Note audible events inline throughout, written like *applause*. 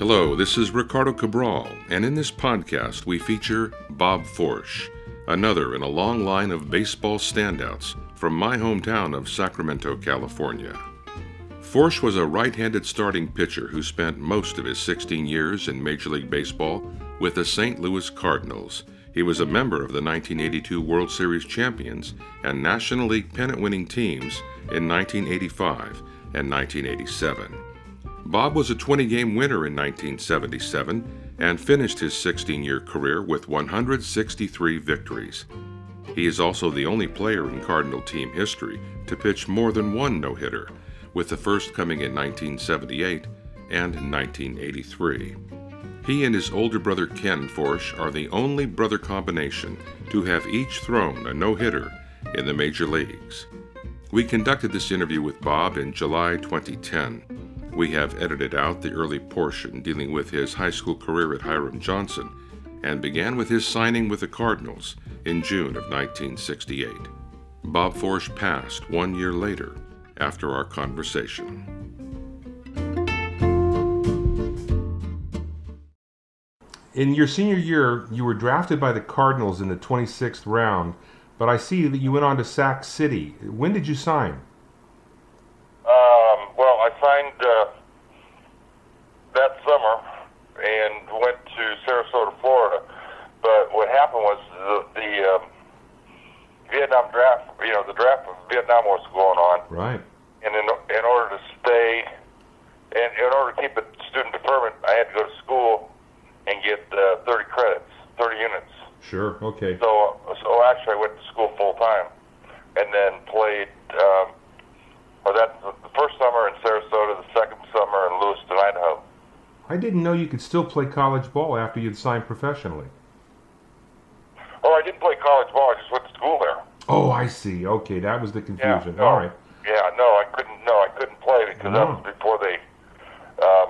Hello, this is Ricardo Cabral, and in this podcast we feature Bob Forsch, another in a long line of baseball standouts from my hometown of Sacramento, California. Forsch was a right handed starting pitcher who spent most of his 16 years in Major League Baseball with the St. Louis Cardinals. He was a member of the 1982 World Series champions and National League pennant winning teams in 1985 and 1987. Bob was a 20 game winner in 1977 and finished his 16 year career with 163 victories. He is also the only player in Cardinal team history to pitch more than one no hitter with the first coming in 1978 and 1983. He and his older brother Ken Forsch are the only brother combination to have each thrown a no hitter in the major leagues. We conducted this interview with Bob in July 2010. We have edited out the early portion dealing with his high school career at Hiram Johnson and began with his signing with the Cardinals in June of 1968. Bob Forsch passed one year later after our conversation. In your senior year, you were drafted by the Cardinals in the 26th round, but I see that you went on to Sac City. When did you sign? Um, well, I signed uh, that summer and went to Sarasota, Florida. But what happened was the, the um, Vietnam draft, you know, the draft of Vietnam was going on. Right. And in, in order to stay, and in order to keep a student deferment, I had to go to school and get uh, 30 credits, 30 units. Sure. Okay. So, so actually, I went to school full time, and then played. Um, or that the first summer in Sarasota, the second summer in Lewiston, Idaho. I didn't know you could still play college ball after you'd signed professionally. Oh, I didn't play college ball. I just went to school there. Oh, I see. Okay, that was the confusion. no. All right. Yeah, no, I couldn't. No, I couldn't play because that was before they, um,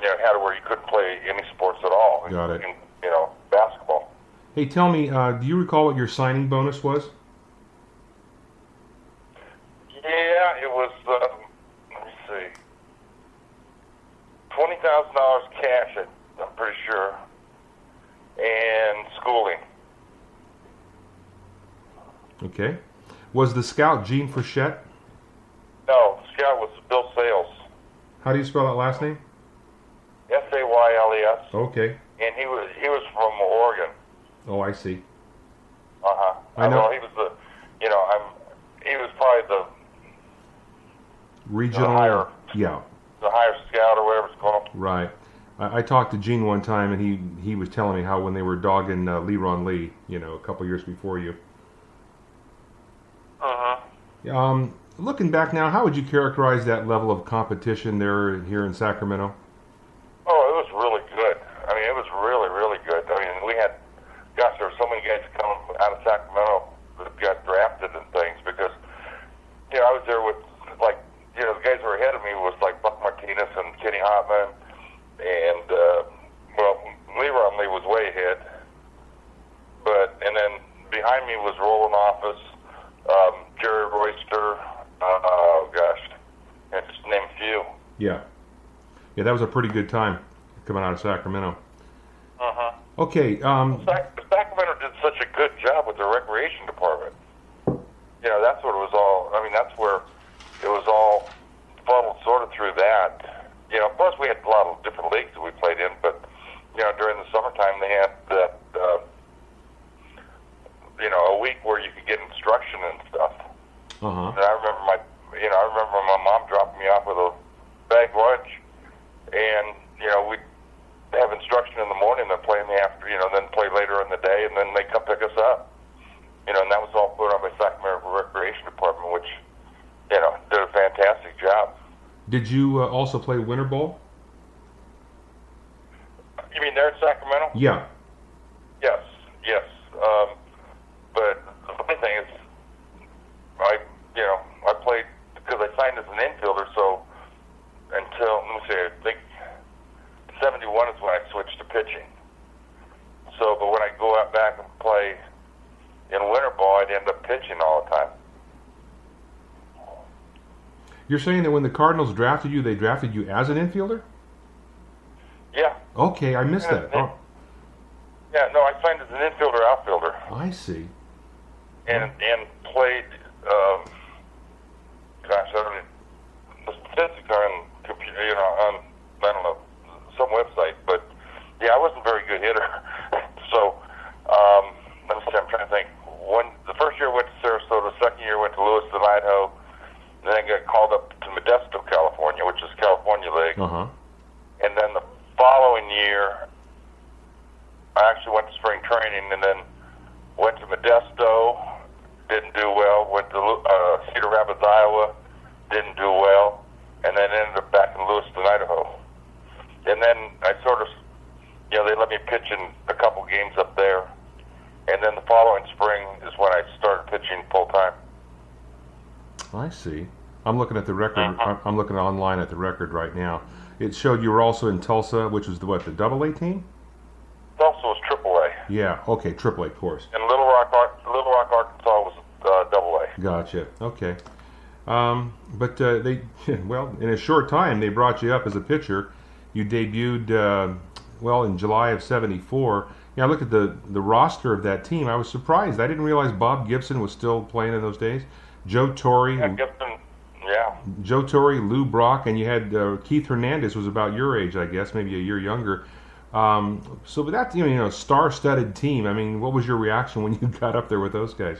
you know, had it where you couldn't play any sports at all. Got it. In, you know, basketball. Hey, tell me, uh, do you recall what your signing bonus was? Yeah, it was. Um, let me see. Twenty thousand dollars cash. I- I'm pretty sure. And schooling. Okay. Was the scout Gene Frechette? No, scout was Bill Sayles. How do you spell that last name? S A Y L E S. Okay. And he was he was from Oregon. Oh, I see. Uh huh. I know. Well, he was the, you know, I'm. He was probably the Regional. higher. Yeah. the higher scout or whatever it's called. Right. I, I talked to Gene one time, and he he was telling me how when they were dogging uh, Leron Lee, you know, a couple years before you. Um, looking back now, how would you characterize that level of competition there here in Sacramento? Oh, it was really good. I mean, it was really, really good. I mean, we had, gosh, there were so many guys coming out of Sacramento that got drafted and things because, you know, I was there with like, you know, the guys who were ahead of me was like Buck Martinez and Kenny Hottman, and uh, well, Leron Lee was way ahead, but and then behind me was Rowland Office, um, Jerry Royster, uh, oh gosh, and just to name a few. Yeah. Yeah, that was a pretty good time coming out of Sacramento. Uh huh. Okay. Um, Sac- Sacramento did such a good job with the recreation department. You know, that's what it was all. I mean, that's where it was all funneled sort of through that. You know, plus we had a lot of different leagues that we played in, but you know, during the summertime they had that. Uh, you know, a week where you could get instruction and stuff. uh huh. And I remember my, you know, I remember my mom dropping me off with a bag lunch, and you know we'd have instruction in the morning, then play in the after, you know, then play later in the day, and then they come pick us up. You know, and that was all put on by Sacramento Recreation Department, which, you know, did a fantastic job. Did you uh, also play winter ball? You mean there in Sacramento? Yeah. Yes, yes. Um, but the funny thing is, I, you know, I played because I signed as an infielder. So until let me see, I think '71 is when I switched to pitching. So, but when I go out back and play in winter ball, I'd end up pitching all the time. You're saying that when the Cardinals drafted you, they drafted you as an infielder? Yeah. Okay, I missed that. Oh, Yeah, no, I signed as an infielder outfielder I see. and and played. Um, gosh, I don't even, the statistics are on computer, you know, on I don't know some website, but yeah, I wasn't a very good hitter. so um, let me see. I'm trying to think. One, the first year I went to Sarasota. Second year I went to Lewiston, Idaho. Then I got called up to Modesto, California, which is California League. Uh huh. And then the following year, I actually went to spring training and then went to Modesto, didn't do well. Went to uh, Cedar Rapids, Iowa, didn't do well. And then ended up back in Lewiston, Idaho. And then I sort of, you know, they let me pitch in a couple games up there. And then the following spring is when I started pitching full time. I see. I'm looking at the record. Uh-huh. I'm- looking online at the record right now. It showed you were also in Tulsa, which was the what, the Double A team? Tulsa was triple A. Yeah. Okay, Triple A, of course. And Little Rock, Little Rock, Arkansas was uh, Double A. Gotcha. Okay. Um, but uh, they, *laughs* well, in a short time, they brought you up as a pitcher. You debuted, uh, well, in July of '74. Yeah, I looked at the the roster of that team. I was surprised. I didn't realize Bob Gibson was still playing in those days. Joe Torre, Yeah, Gibson, yeah. Joe Torre, Lou Brock, and you had uh, Keith Hernandez was about your age, I guess, maybe a year younger. Um, so, but that's you know, star-studded team. I mean, what was your reaction when you *laughs* got up there with those guys?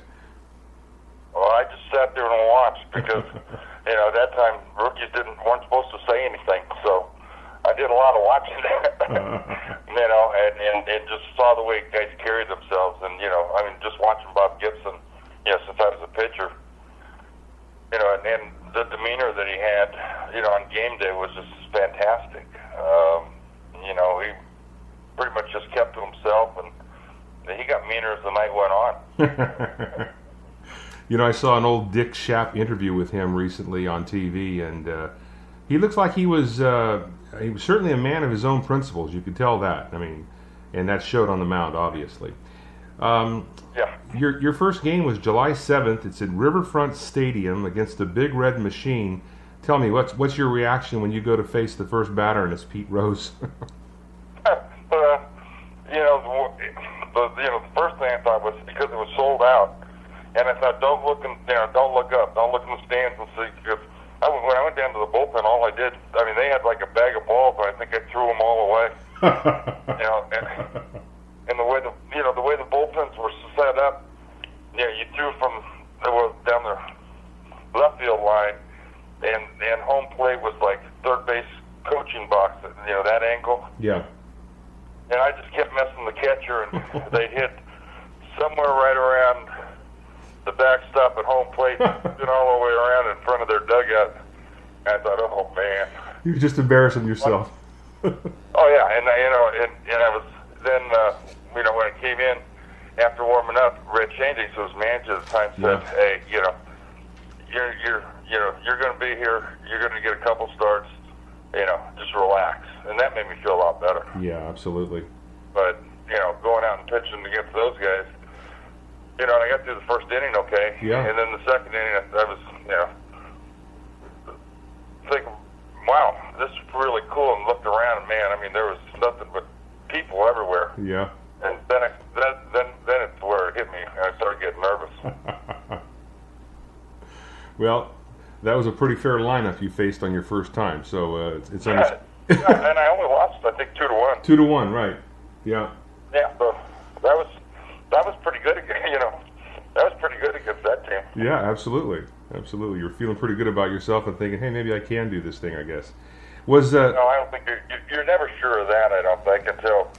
Well, I just sat there and watched because, *laughs* you know, at that time rookies didn't weren't supposed to say anything. So I did a lot of watching *laughs* that, you know, and, and and just saw the way guys carried themselves, and you know, I mean, just watching Bob Gibson, you know, since I was a pitcher, you know, and, and the demeanor that he had, you know, on game day was just fantastic. Um, you know, he pretty much just kept to himself, and he got meaner as the night went on. *laughs* You know, I saw an old Dick Schaap interview with him recently on TV, and uh, he looks like he was uh, he was certainly a man of his own principles. You could tell that. I mean, and that showed on the mound, obviously. Um, Yeah. your your first game was July seventh. It's at Riverfront Stadium against the Big Red Machine. Tell me, what's what's your reaction when you go to face the first batter and it's Pete Rose? *laughs* uh, you know, the, you know the first thing I thought was because it was sold out, and I thought don't look in, you know, don't look up, don't look in the stands and see because I went, when I went down to the bullpen, all I did, I mean, they had like a bag of balls, and I think I threw them all away. *laughs* You know, and and the way the you know the way the bullpens were set up, you know, you threw from it was down the left field line, and and home plate was like third base coaching box, you know, that angle yeah. and I just kept messing the catcher, and *laughs* they hit somewhere right around the backstop at home plate, *laughs* and all the way around in front of their dugout. And I thought, oh man, You're just embarrassing yourself. oh yeah, and you know, and, and I was then, uh, you know, when I came in after warming up, Red Schoendienst, so his manager at the time said, Yeah. hey, you know, you're you're you know you're going to be here, you're going to get a couple starts, you know, just relax, and that made me feel a lot better. yeah, absolutely. But you know, going out and pitching against those guys, you know, I got through the first inning okay, Yeah. and then the second inning, I, I was, you know, thinking, wow, this is really cool, and looked around, and man, I mean, there was nothing but people everywhere, Yeah. and then I, then then then it's where it hit me, and I started getting nervous. *laughs* Well, that was a pretty fair lineup you faced on your first time, so uh, it's, it's yeah, under- yeah, and I only lost, I think, two to one. two to one, right? Yeah. Yeah, so that was that was pretty good again, *laughs* you know. That was pretty good against that team. Yeah, absolutely, absolutely. You're feeling pretty good about yourself and thinking, hey, maybe I can do this thing. I guess. Was uh, No, I don't think you're- you're never sure of that. I don't think until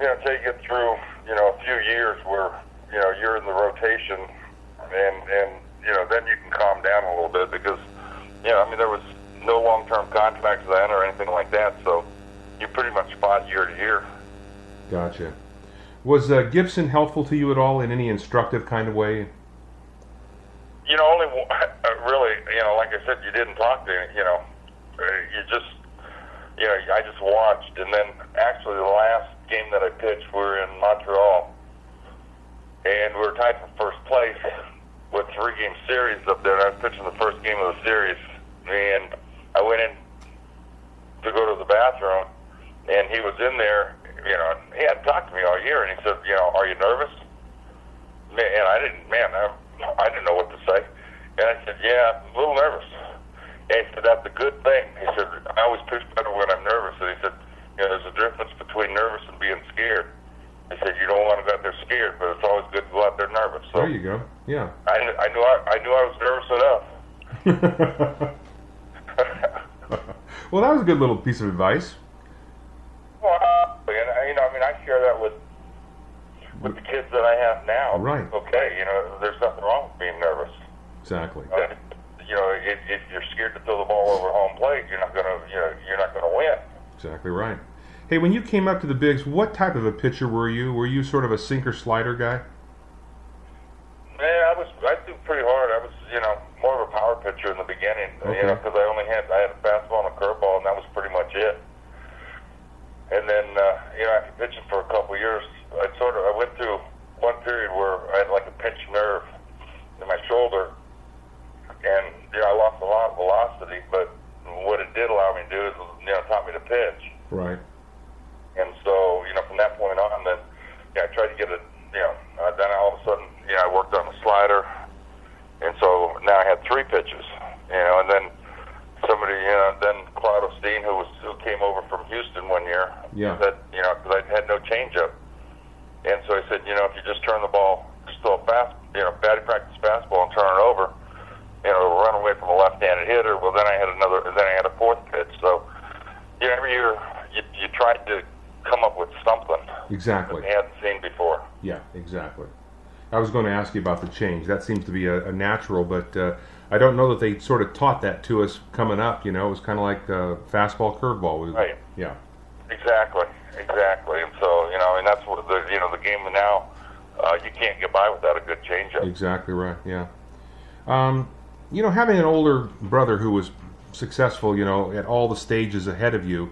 you know you get through you know a few years where you know you're in the rotation, and and you know then you can calm down a little bit because you know I mean there was no long term contracts then or anything like that, so you pretty much fought year to year. gotcha. Was uh, Gibson helpful to you at all in any instructive kind of way? You know, only *laughs* uh, really, you know, like I said, you didn't talk to, him, you know, uh, you just, you know, I just watched, and then actually the last game that I pitched, we were in Montreal, and we were tied for first place with three game series up there, and I was pitching the first game of the series, and I went in to go to the bathroom, and he was in here, and he hadn't talked to me all year. And he said, you know, are you nervous? And I didn't, man, I, I didn't know what to say. And I said, yeah, I'm a little nervous. And he said, that's a good thing. He said, I always pitch better when I'm nervous. And he said, you know, there's a difference between nervous and being scared. He said, you don't want to go out there scared, but it's always good to go out there nervous. So There you go. Yeah. I, I knew I, I knew I was nervous enough. *laughs* well, that was a good little piece of advice. Well, and you know, I mean, I share that with with the kids that I have now. Right. Okay, you know, there's nothing wrong with being nervous. Exactly. Uh, you know, if, if you're scared to throw the ball over home plate, you're not gonna, you know, you're not gonna win. Exactly right. Hey, when you came up to the bigs, what type of a pitcher were you? Were you sort of a sinker slider guy? Man, I was, I threw pretty hard. I was, you know, more of a power pitcher in the beginning. Okay. You know, because I only had, I had a fastball and a curveball, and that was pretty much it. And then, uh, you know, after pitching for a couple of years, I sort of, I went through one period where I had like a pinched nerve in my shoulder, and you know, I lost a lot of velocity. But what it did allow me to do is, you know, taught me to pitch. Right. And so, you know, from that point on, then, yeah, I tried to get it, you know, uh, then all of a sudden, you know, I worked on the slider. And so now I had three pitches, you know, and then somebody, you know, then Claude Osteen, who was, who came over from Houston one year, Yeah. said, you know, because I had no changeup. And so I said, you know, if you just turn the ball, just throw a fast, you know, batting practice fastball and turn it over, you know, run away from a left-handed hitter. Well, then I had another, then I had a fourth pitch. So, you know, every year you, you tried to come up with something Exactly. that they hadn't seen before. Yeah, exactly. I was going to ask you about the change. That seems to be a, a natural, but uh, I don't know that they sort of taught that to us coming up. You know, it was kind of like uh, fastball, curveball. Right. Yeah. Exactly, exactly. And so, you know, and that's what the, you know, the game now, uh, you can't get by without a good changeup. Exactly right. Yeah. Um, you know, having an older brother who was successful, you know, at all the stages ahead of you,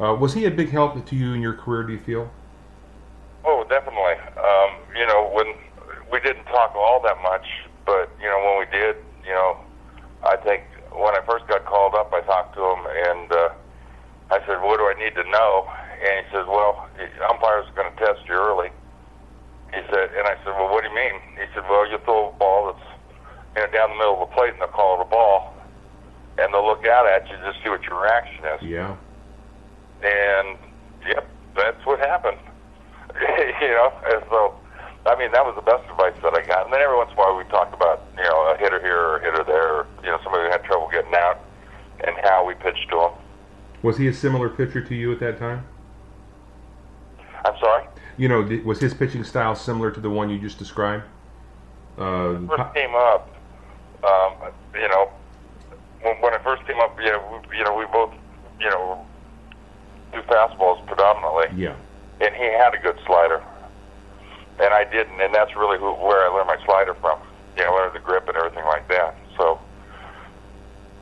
uh, was he a big help to you in your career? Do you feel? Oh, definitely. Um, you know, when we didn't talk all that much, but you know, when we did, you know, I think when I first got called up, I talked to him and uh, I said, "What do I need to know?" And he says, "Well, umpires are going to test you early." He said, and I said, "Well, what do you mean?" He said, "Well, you throw a ball that's you know down the middle of the plate, and they'll call it a ball, and they'll look out at you just see what your reaction is." Yeah. And yep, that's what happened. *laughs* you know, and so I mean that was the best advice that I got. And then every once in a while we talked about you know a hitter here or a hitter there, or, you know somebody who had trouble getting out, and how we pitched to him. Was he a similar pitcher to you at that time? I'm sorry. You know, was his pitching style similar to the one you just described? Uh, First came up, you know, when, when I first came up, you know, we, you know, we both, you know, do fastballs predominantly. yeah. and he had a good slider, and I didn't, and that's really who, where I learned my slider from. You know, learned the grip and everything like that. So,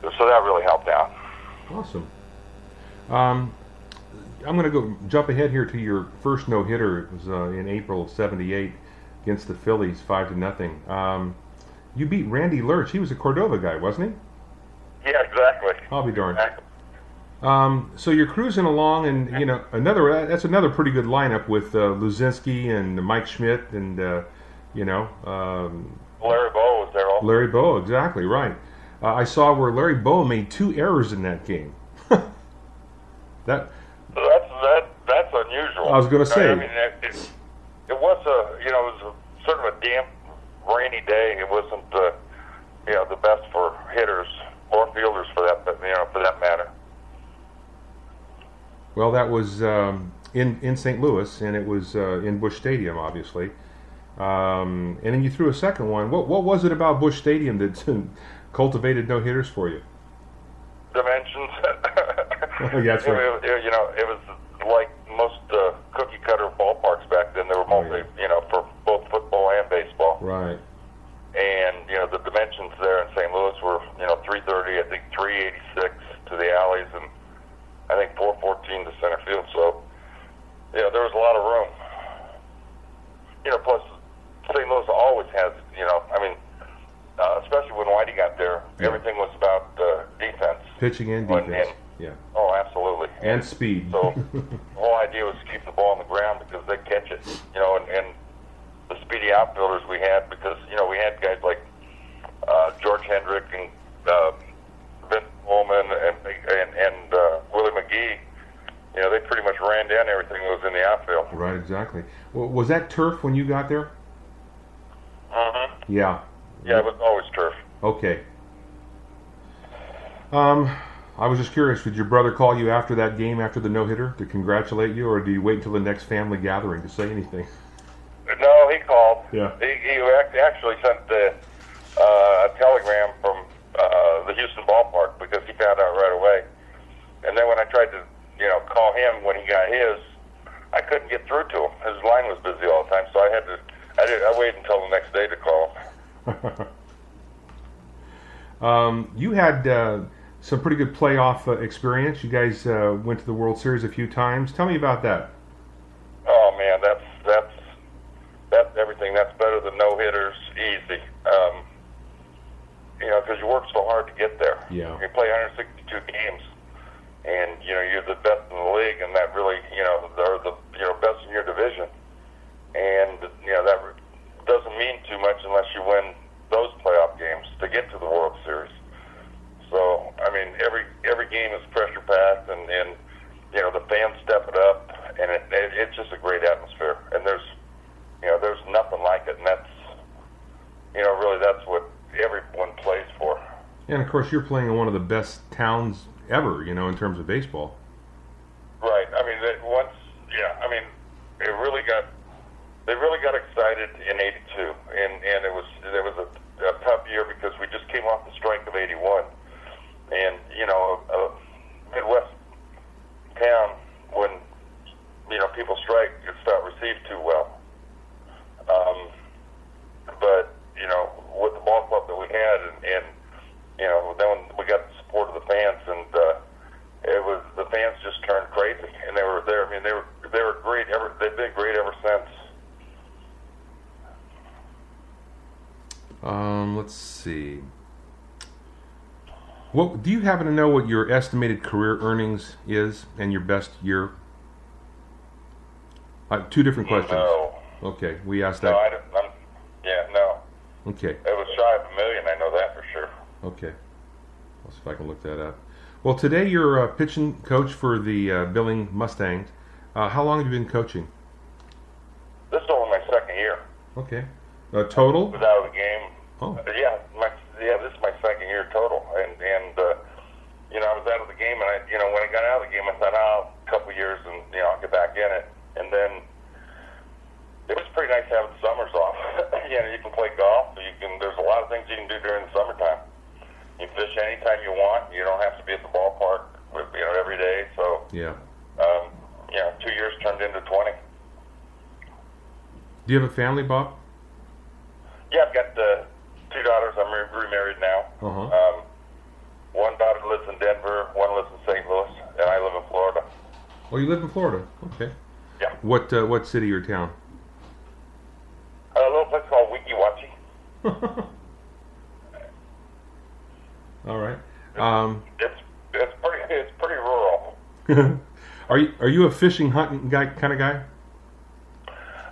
so that really helped out. Awesome. Um, I'm going to go jump ahead here to your first no hitter. It was uh, in April of '78 against the Phillies, five to nothing. Um, you beat Randy Lerch. He was a Cordova guy, wasn't he? Yeah, exactly. I'll be darned. Exactly. Um, so you're cruising along, and you know another. That's another pretty good lineup with uh, Luzinski and Mike Schmidt, and uh, you know um, Larry Bowa was there also. Larry Bowa. Exactly right. Uh, I saw where Larry Bowa made two errors in that game. *laughs* that that's that that's unusual. I was gonna say. I mean, it, it, it was a you know it was a, sort of a damp, rainy day. It wasn't uh, you know the best for hitters or fielders for that you know for that matter. well, that was um, in in St. Louis, and it was uh, in Busch Stadium, obviously. Um, and then you threw a second one. What what was it about Busch Stadium that *laughs* cultivated no hitters for you? Dimensions. *laughs* Yeah, that's You right. know, it- you know, it was like most uh, cookie cutter ballparks back then. They were Oh, yeah. you know, for both football and baseball. Right. And you know, the dimensions there in St. Louis were, you know, 330, I think 386 to the alleys, and I think 414 to center field. So, you know, there was a lot of room. You know, plus St. Louis always has, you know, I mean, uh, especially when Whitey got there, Yeah. everything was about uh, defense. Pitching and defense. and- Yeah. Oh, absolutely. And speed. So *laughs* the whole idea was to keep the ball on the ground because they catch it. You know, speedy outfielders we had because you know we had guys like uh, George Hendrick and uh, Vince Coleman and and, and uh, Willie McGee. You know, they pretty much ran down everything that was in the outfield. Right, exactly. Well, was that turf when you got there? Mm-hmm. Yeah. Yeah, it was always turf. Okay. Um, I was just curious. Did your brother call you after that game, after the no hitter, to congratulate you, or do you wait until the next family gathering to say anything? *laughs* No, he called. Yeah. He, he actually sent the, uh, a telegram from uh, the Houston ballpark because he found out right away. And then when I tried to, you know, call him when he got his, I couldn't get through to him. His line was busy all the time, so I had to. I did. I waited until the next day to call. *laughs* Um, you had uh, some pretty good playoff uh, experience. You guys uh, went to the World Series a few times. Tell me about that. Oh man, that's that's that's everything. That's better than no hitters. Easy. Um, you know, because you work so hard to get there. Yeah. You play 162 games, and you know you're the best in the league, and that really, you know, they're the you know best in your division, and you know that doesn't mean too much unless you win those playoff games to get to the World Series. So I mean, every every game is pressure packed, and and you know the fans step it up, and it, it it's just a great atmosphere. And there's you know there's nothing like it, and that's you know really that's what everyone plays for. And of course, you're playing in one of the best towns ever, you know, in terms of baseball. Right. I mean, that once, yeah. I mean, it really got they really got excited in '82, and and it was it was a, a tough year because we just came off the strike of '81, and you know, a, a Midwest town when you know people strike, it's not received too well. Um, but you know, with the ball club that we had, and, and you know, then when we got the support of the fans, and uh, it was the fans just turned crazy, and they were there. I mean, they were they were great. Ever they've been great ever since. Um, let's see. What do you happen to know what your estimated career earnings is and your best year? Uh, two different questions. No, Okay, we asked no, I that. don't. I'm, yeah, no. Okay, It was shy of a million. I know that for sure. okay. Let's see if I can look that up. Well, today you're a pitching coach for the uh, Billings Mustangs. Uh, how long have you been coaching? This is only my second year Okay. Uh, total? was out of the game. Oh. Yeah, my yeah, this is my second year total, and and uh, you know I was out of the game, and I you know when I got out of the game, I thought, oh, a couple years, and you know I'll get back in it, and then it was pretty nice having the summers off. *laughs* you know, you can play golf, you can. There's a lot of things you can do during the summertime. You can fish anytime you want. You don't have to be at the ballpark, with, you know, every day. So, Yeah. um, you know, two years turned into twenty. Do you have a family, Bob? Yeah, I've got uh, two daughters. I'm re- remarried now. Uh-huh. Um, one daughter lives in Denver, one lives in St. Louis, and I live in Florida. Oh, you live in Florida. Okay. Yeah. What uh, what city or town? A little place called Weeki Wachee. *laughs* All right. Um, It's it's pretty it's pretty rural. *laughs* are you are you a fishing hunting guy kind of guy?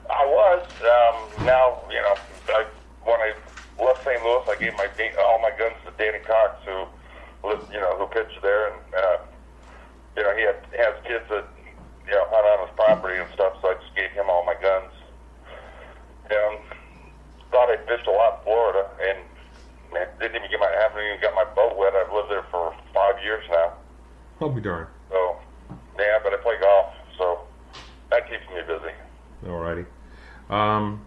I was. Um, now you know, I, when I left St. Louis, I gave my all my Danny Cox, who lived, you know, who pitched there, and uh, you know, he had has kids that you know hunt on his property and stuff. So I just gave him all my guns. And thought I fished a lot in Florida, and man, didn't even get my haven't even got my boat wet. I've lived there for five years now. I'll be darned. So yeah, but I play golf, so that keeps me busy. Alrighty. Um,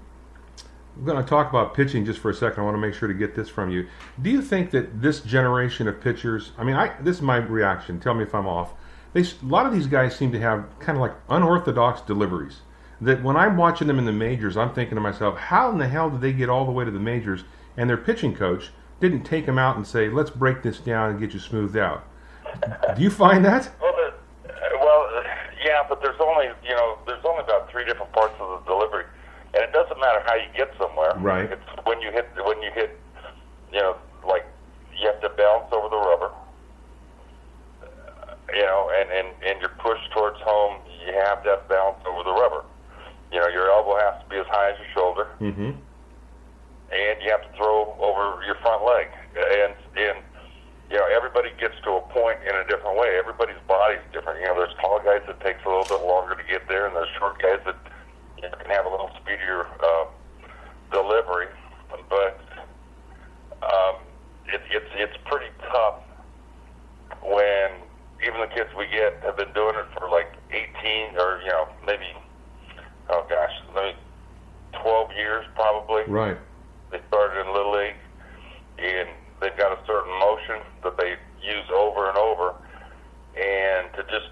I'm going to talk about pitching just for a second. I want to make sure to get this from you. Do you think that this generation of pitchers? I mean, I this is my reaction. Tell me if I'm off. They a lot of these guys seem to have kind of like unorthodox deliveries. That when I'm watching them in the majors, I'm thinking to myself, how in the hell did they get all the way to the majors? And their pitching coach didn't take them out and say, "Let's break this down and get you smoothed out." Do you find that? Well, uh, well, yeah, but there's only you know there's only about three different parts of the delivery, and it doesn't matter how you get somewhere. Right. It's when you hit when you hit, you know, like you have to balance over the rubber. Uh, you know, and and and your push towards home, you have to have balance over the rubber. You know, your elbow has to be as high as your shoulder. Mm-hmm. and you have to throw over your front leg. And and you know everybody gets to a point in a different way. Everybody's body's different. You know, there's tall guys that takes a little bit longer to get there, and there's short guys that you can have a little speedier uh, delivery. But um, it, it's it's pretty tough when even the kids we get have been doing it for like 18 or you know maybe oh gosh, maybe 12 years probably. Right. They started in Little League, and they've got a certain motion that they use over and over. And to just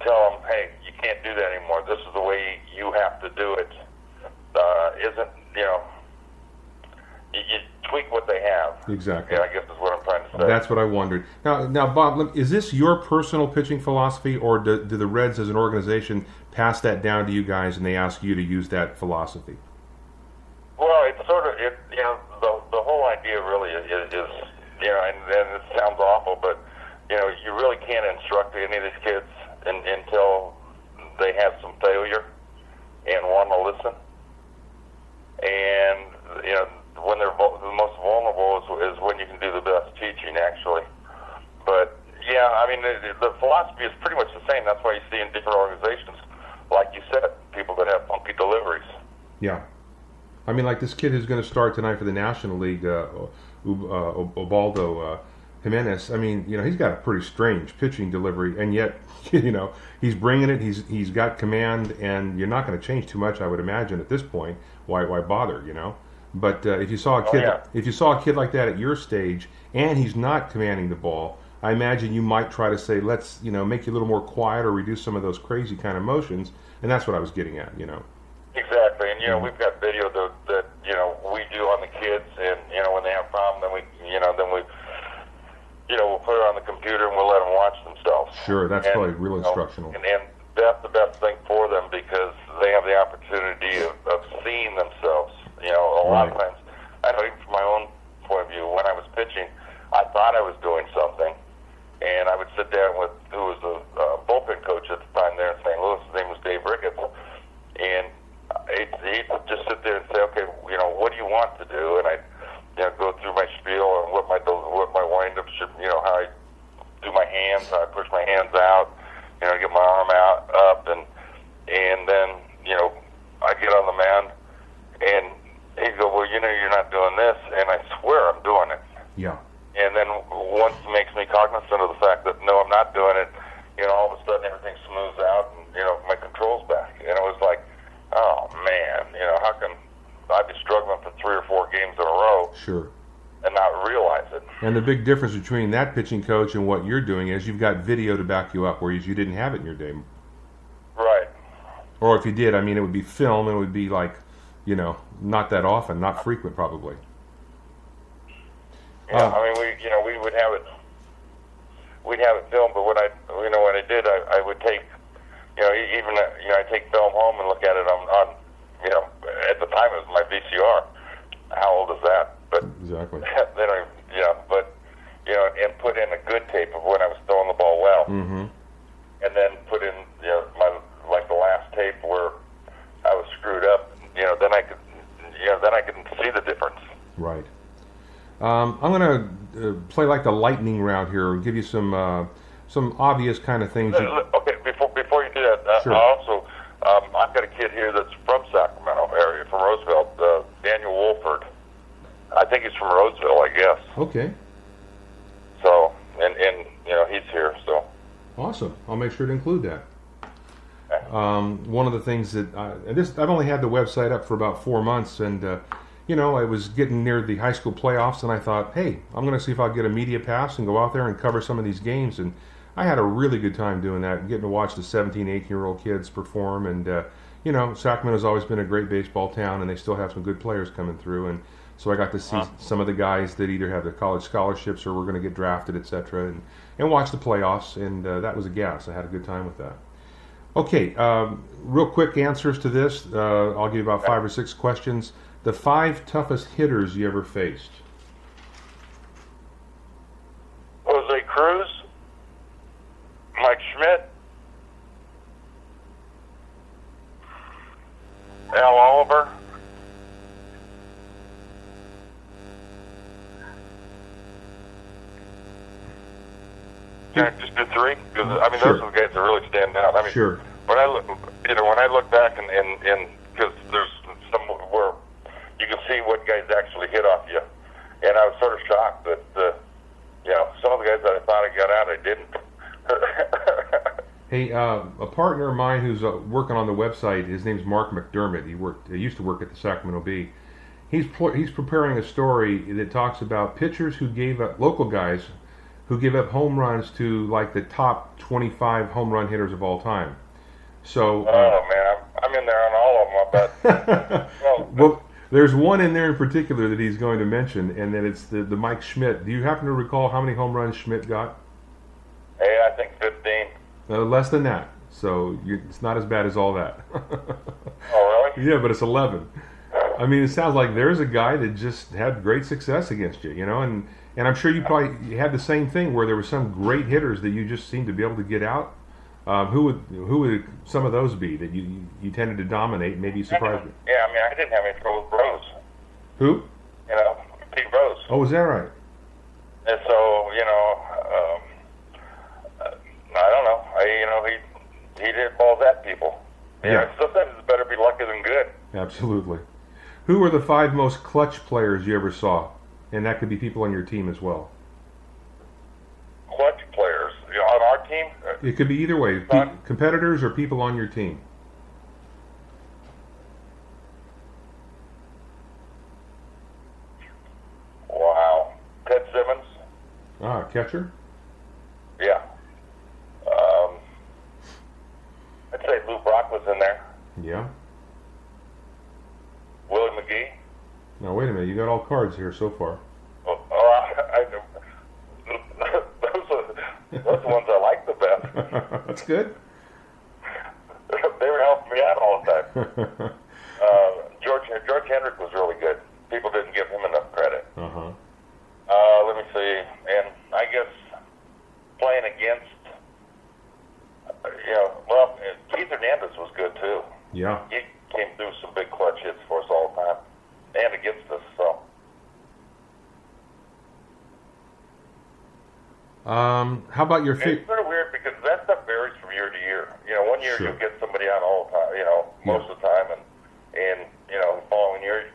tell them, hey, you can't do that anymore. This is the way you have to do it. Uh, isn't you know? You, you tweak what they have. Exactly. Yeah, I guess is what I'm trying to say. That's what I wondered. Now, now, Bob, is this your personal pitching philosophy, or do, do the Reds as an organization pass that down to you guys and they ask you to use that philosophy? Well, it's sort of it. You know, the the whole idea really is, is you know, and, and it sounds awful, but you know, you really can't instruct any of these kids in, until they have some failure and want to listen. And you know, when they're vul- the most vulnerable is, is when you can do the best teaching, actually. But yeah, I mean, the, the philosophy is pretty much the same. That's why you see in different organizations, like you said, people that have funky deliveries. Yeah. I mean, like this kid who's going to start tonight for the National League, uh, uh, Ubaldo uh, Jimenez. I mean, you know, he's got a pretty strange pitching delivery, and yet, *laughs* you know, he's bringing it. He's he's got command, and you're not going to change too much, I would imagine, at this point. Why why bother? You know. But uh, if you saw a Oh, kid, yeah. if you saw a kid like that at your stage, and he's not commanding the ball, I imagine you might try to say, let's you know make you a little more quiet or reduce some of those crazy kind of motions, and that's what I was getting at. You know. Exactly, and you know we've got video that, that you know we do on the kids, and you know when they have a problem, then we you know then we you know we'll put it on the computer and we'll let them watch themselves. Sure, that's And, probably real you know, instructional. And, and that's the best thing for them because they have the opportunity of, of seeing themselves. You know, a lot of times, I know even from my own point of view, when I was pitching, I thought I was doing something, and I would sit down with who was the uh, bullpen coach at the time there in St. Louis. His name was Dave Ricketts, and he'd, he'd just sit there and say, "Okay, you know, what do you want to do?" And I, you know, go through my spiel and what my what my windup should, you know, how I do my hands, how I push my hands out, you know, get my arm out up, and and then you know, I get on the mound, and he'd go, "Well, you know, you're not doing this," and I swear I'm doing it. Yeah. And then once he makes me cognizant of the fact that no, I'm not doing it, you know, all of a sudden everything smooths out, and you know, my control's back, and it was like, oh man, you know, how can I be struggling for three or four games in a row Sure. and not realize it? And the big difference between that pitching coach and what you're doing is you've got video to back you up, whereas you didn't have it in your day. Right. Or if you did, I mean, it would be film. and It would be like, you know, not that often, not frequent, probably. Yeah, Oh. I mean, we, you know, we would have it, we'd have it filmed, but what I, you know, what I did, I, I would take, you know, e- even, uh, you know, I take film home and look at it on, on, you know, at the time it was my VCR. How old is that? But Exactly. then I, you know, but, you know, and put in a good tape of when I was throwing the ball well, Mm-hmm. and then put in, you know, my, like the last tape where I was screwed up, you know, then I could, you know, then I could see the difference. Right. Um, I'm going to uh, play like the lightning round here and give you some uh, some obvious kind of things. You, Okay, before before you do that, uh, Sure. also um, I've got a kid here that's from Sacramento area, from Roosevelt, uh, Daniel Wolford. I think he's from Roseville, I guess. okay. So, and and you know he's here. So, Awesome. I'll make sure to include that. Um, one of the things that I, and this I've only had the website up for about four months, and uh, you know I was getting near the high school playoffs, and I thought, hey, I'm going to see if I'll get a media pass and go out there and cover some of these games. And I had a really good time doing that, getting to watch the 17, 18 year old kids perform. And uh, you know, Sacramento's always been a great baseball town, and they still have some good players coming through. And so I got to see some of the guys that either have the college scholarships or were going to get drafted, etc., and, and watch the playoffs. And uh, that was a gas. I had a good time with that. Okay, um, real quick answers to this. Uh, I'll give you about five or six questions. The five toughest hitters you ever faced. Jose Cruz, Mike Schmidt, Al Oliver, Yeah, just do three because I mean sure. those are the guys that really stand out. I mean, sure. When I look, you know, when I look back and and, and sort of shocked that uh, you know some of the guys that I thought I got out, I didn't. *laughs* Hey, uh, a partner of mine who's uh, working on the website, his name's Mark McDermott. He worked, he used to work at the Sacramento Bee. He's pl- he's preparing a story that talks about pitchers who gave up local guys who give up home runs to like the top 25 home run hitters of all time. So, uh, oh man, I'm, I'm in there on all of them. I bet. *laughs* well, well, there's one in there in particular that he's going to mention, and then it's the, the Mike Schmidt. Do you happen to recall how many home runs Schmidt got? hey, I think 15. Uh, less than that. So you, it's not as bad as all that. Oh really? *laughs* Yeah, but it's 11. I mean, it sounds like there's a guy that just had great success against you, you know, and and I'm sure you probably had the same thing where there were some great hitters that you just seemed to be able to get out. Um, who would who would some of those be that you you, you tended to dominate? Maybe you surprised me. Yeah, I mean, I didn't have any trouble with Rose. Who? You know, Pete Rose. Oh, is that right? And so, you know, um, uh, I don't know. I, you know, he he did balls at people. You Yeah. know, sometimes it's better be lucky than good. Absolutely. Who were the five most clutch players you ever saw? And that could be people on your team as well. Clutch players, you know, on our team. It could be either way, pe- competitors or people on your team. Wow, Ted Simmons. Ah, catcher. Yeah. Um, I'd say Lou Brock was in there. Yeah. Willie McGee. Now wait a minute, you got all cards here so far. Oh, oh I, I, *laughs* those are those are the ones I like the best. That's good. *laughs* they were helping me out all the time. *laughs* Uh, George George Hendrick was really good. People didn't give him enough credit. Uh huh. Uh, let me see, and I guess playing against, uh, you know, well, Keith Hernandez was good too. Yeah. He came through some big clutch hits for us all the time, and against us. So Um, how about your it's fit? sort of weird because that stuff varies from year to year. You know, one year Sure. you'll get somebody out all the time. You know, most of the time, and and you know, the following year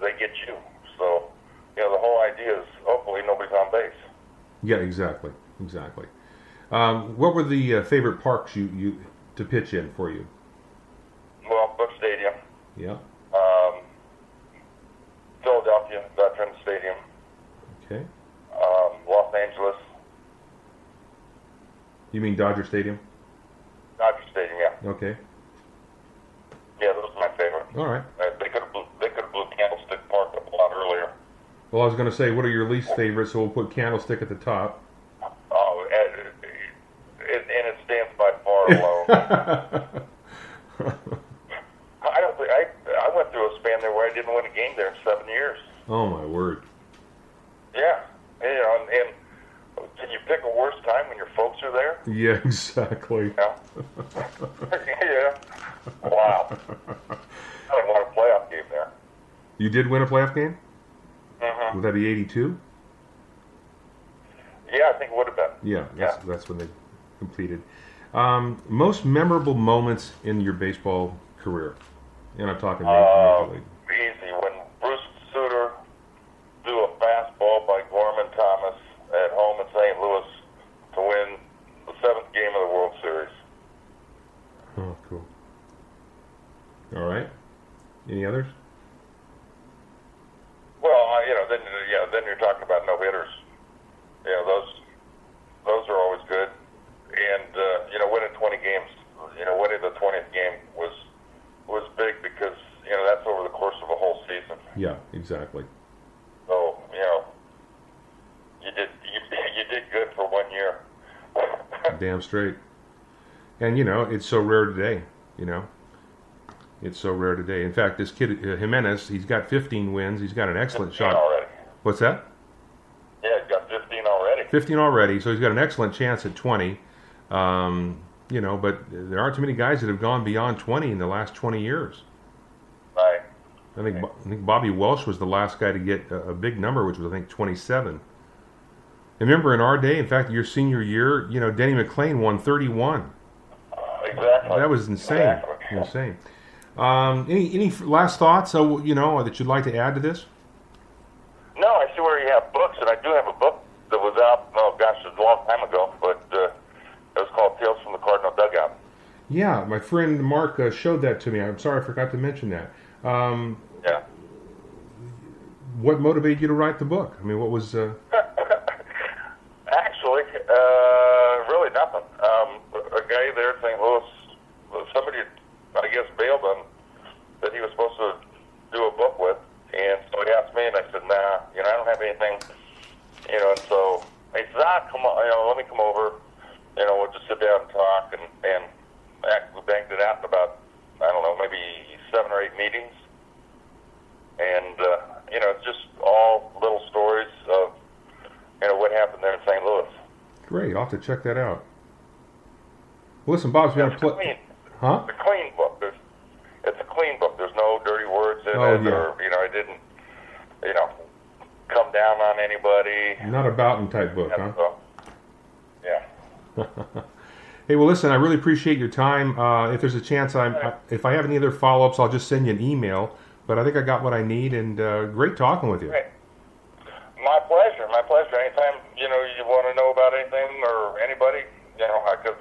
they get you. So you know, the whole idea is hopefully nobody's on base. Yeah, exactly, exactly. Um, what were the uh, favorite parks you, you to pitch in for you? Well, Busch Stadium. Yeah. um, Philadelphia Veterans Stadium, Okay. um, Los Angeles You mean Dodger Stadium? Yeah, Okay. yeah, those are my favorite. All right. Uh, they could have blew, they could have blew Candlestick Park up a lot earlier. Well, I was going to say, what are your least favorites? So we'll put Candlestick at the top. Oh, and, and, and it stands by far *laughs* alone. *laughs* I don't think I I went through a span there where I didn't win a game there in seven years. oh my word. Yeah, you know, and, and can you pick a worse time when your folks are there? Yeah, *laughs* exactly. Yeah. *laughs* yeah. Wow. I want a playoff game there. You did win a playoff game? Mm-hmm. Would that be 82? Yeah, I think it would have been. Yeah, that's, that's when they completed. Um, most memorable moments in your baseball career? And I'm talking Uh, Major League. easy. When Bruce Sutter threw a fastball by Gorman Thomas at home in St. Louis to win the seventh game of the World Series. Oh, cool. All right. Any others? Well, uh, you know, then then you're talking about no hitters. You know, those those are always good. And uh, you know, winning 20 games, you know, winning the 20th game was was big because you know that's over the course of a whole season. Yeah, exactly. So you know, you did you, *laughs* you did good for one year. *laughs* Damn straight. And you know, it's so rare today. You know, it's so rare today. In fact, this kid uh, Jimenez, he's got 15 wins. He's got an excellent 15 shot. What's that? Yeah, he's got 15 already. 15 already. So he's got an excellent chance at 20. Um, you know, but there aren't too many guys that have gone beyond 20 in the last 20 years. Right. I think I think Bobby Welch was the last guy to get a, a big number, which was I think 27. Remember in our day, in fact, your senior year, you know, Denny McLain won 31. Exactly. That was insane. Exactly. Insane. Um, any any last thoughts? Uh, you know that you'd like to add to this? You have books, and I do have a book that was out. Oh gosh, it was a long time ago, but uh, it was called Tales from the Cardinal Dugout. Yeah, my friend Mark uh, showed that to me. I'm sorry I forgot to mention that. Um, Yeah. what motivated you to write the book? I mean, what was? Uh, Actually, uh, really nothing. Um, a guy there in St. Louis, somebody, I guess, bailed on that he was supposed to do a book with, and so he asked me, and I said, Nah, you know, I don't have anything, you know. And so he said, Ah, come you know, let me come over. You know, we'll just sit down and talk, and and act- we banged it out in about, I don't know, maybe seven or eight meetings, and uh, you know, it's just all little stories of you know what happened there in St. Louis. great, I'll have to check that out. Well, listen, Bob's been a pl- clean. huh? It's a clean book. There's, it's a clean book. There's no dirty words in Oh, it, yeah. or you know, I didn't, you know, come down on anybody. Not a Bouton type book, huh? So, yeah. *laughs* Hey, well, listen, I really appreciate your time. Uh, if there's a chance, I'm, I, if I have any other follow-ups, I'll just send you an email. But I think I got what I need, and uh, great talking with you. Great. My pleasure. My pleasure. Anytime you know you want to know about anything or anybody, you know, I could.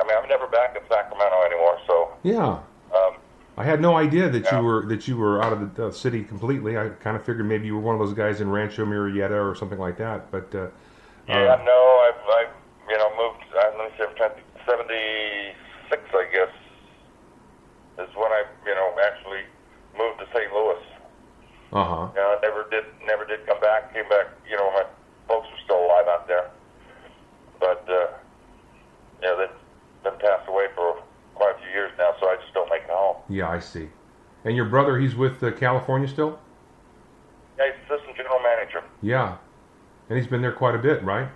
I mean, I'm never back in Sacramento anymore, so Yeah, um, I had no idea that Yeah. you were that you were out of the uh, city completely. I kind of figured maybe you were one of those guys in Rancho Murieta or something like that. But uh, Yeah, uh, no, I've, I've, you know, moved, uh, let me see, I'm trying to 76, I guess, is when I, you know, actually moved to St. Louis. uh huh. You know, I never did, never did come back, came back, you know, my folks were still alive out there. But, uh, you know, they've been passed away for quite a few years now, so I just don't make it home. Yeah, I see. And your brother, he's with uh, California still? Yeah, he's assistant general manager. Yeah, and he's been there quite a bit, right?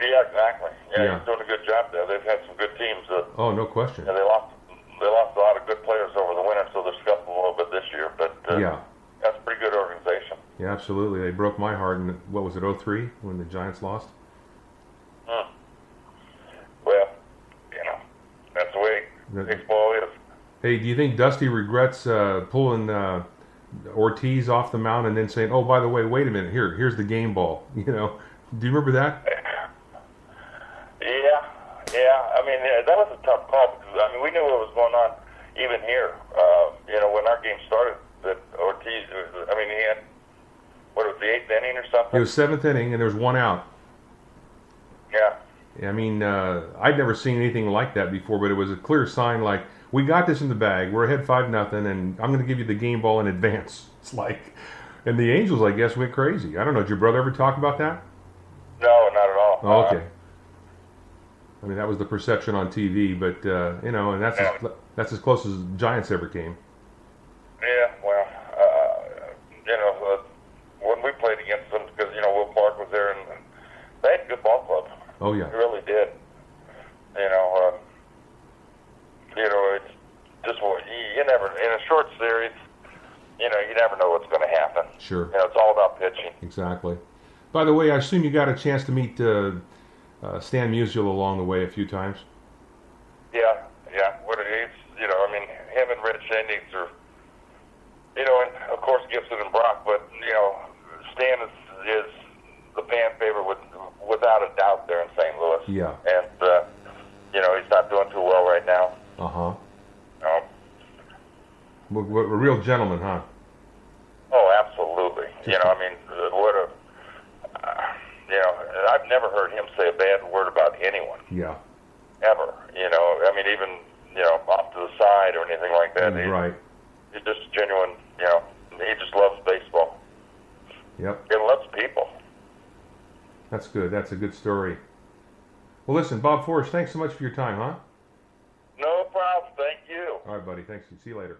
Yeah, exactly. Yeah, Yeah. he's doing a good job there. They've had some good teams. Uh, Oh, no question. Yeah, they lost they lost a lot of good players over the winter, so they're scuffling a little bit this year. But uh, Yeah, that's a pretty good organization. yeah, absolutely. They broke my heart in what was it, 03, when the Giants lost? Hmm. Well, you know, that's the way The- baseball is. Hey, do you think Dusty regrets uh, pulling uh, Ortiz off the mound and then saying, "Oh, by the way, wait a minute, here, here's the game ball"? *laughs* You know, do you remember that? *laughs* Yeah, yeah. I mean, yeah, that was a tough call because I mean we knew what was going on even here. Uh, you know, when our game started, that Ortiz. I mean, he had what was the eighth inning or something. It was seventh inning and there was one out. yeah. I mean, uh, I'd never seen anything like that before, but it was a clear sign like we got this in the bag. We're ahead five nothing, and I'm going to give you the game ball in advance. *laughs* It's like, and the Angels, I guess, went crazy. I don't know. Did your brother ever talk about that? No, not at all. Oh, Uh, okay. I mean, that was the perception on TV, but uh, you know, and that's as, that's as close as Giants ever came. Yeah, well, uh, you know, uh, when we played against them, because you know Will Clark was there, and they had a good ball club. Oh yeah, They really did. You know, uh, you know, it's just what you, you never in a short series. You know, you never know what's going to happen. sure. You know, it's all about pitching. Exactly. By the way, I assume you got a chance to meet uh, uh, Stan Musial along the way a few times. Yeah, yeah. What it is, you know, I mean, him and Red Schoendienst are, you know, and of course Gibson and Brock, but you know, Stan is is the fan favorite with without a doubt there in St. Louis. Yeah. And uh, you know, he's not doing too well right now. Uh huh. Um, A real gentleman, huh? oh, absolutely. You know, I mean, uh, what a, uh, you know, I've never heard him say a bad word about anyone Yeah. ever. You know, I mean, even you know, off to the side or anything like that. Right. He's just a genuine, you know, he just loves baseball. Yep. He loves people. That's good. That's a good story. Well, listen, Bob Forsch, thanks so much for your time, huh? No problem. Thank you. All right, buddy. Thanks. See you later.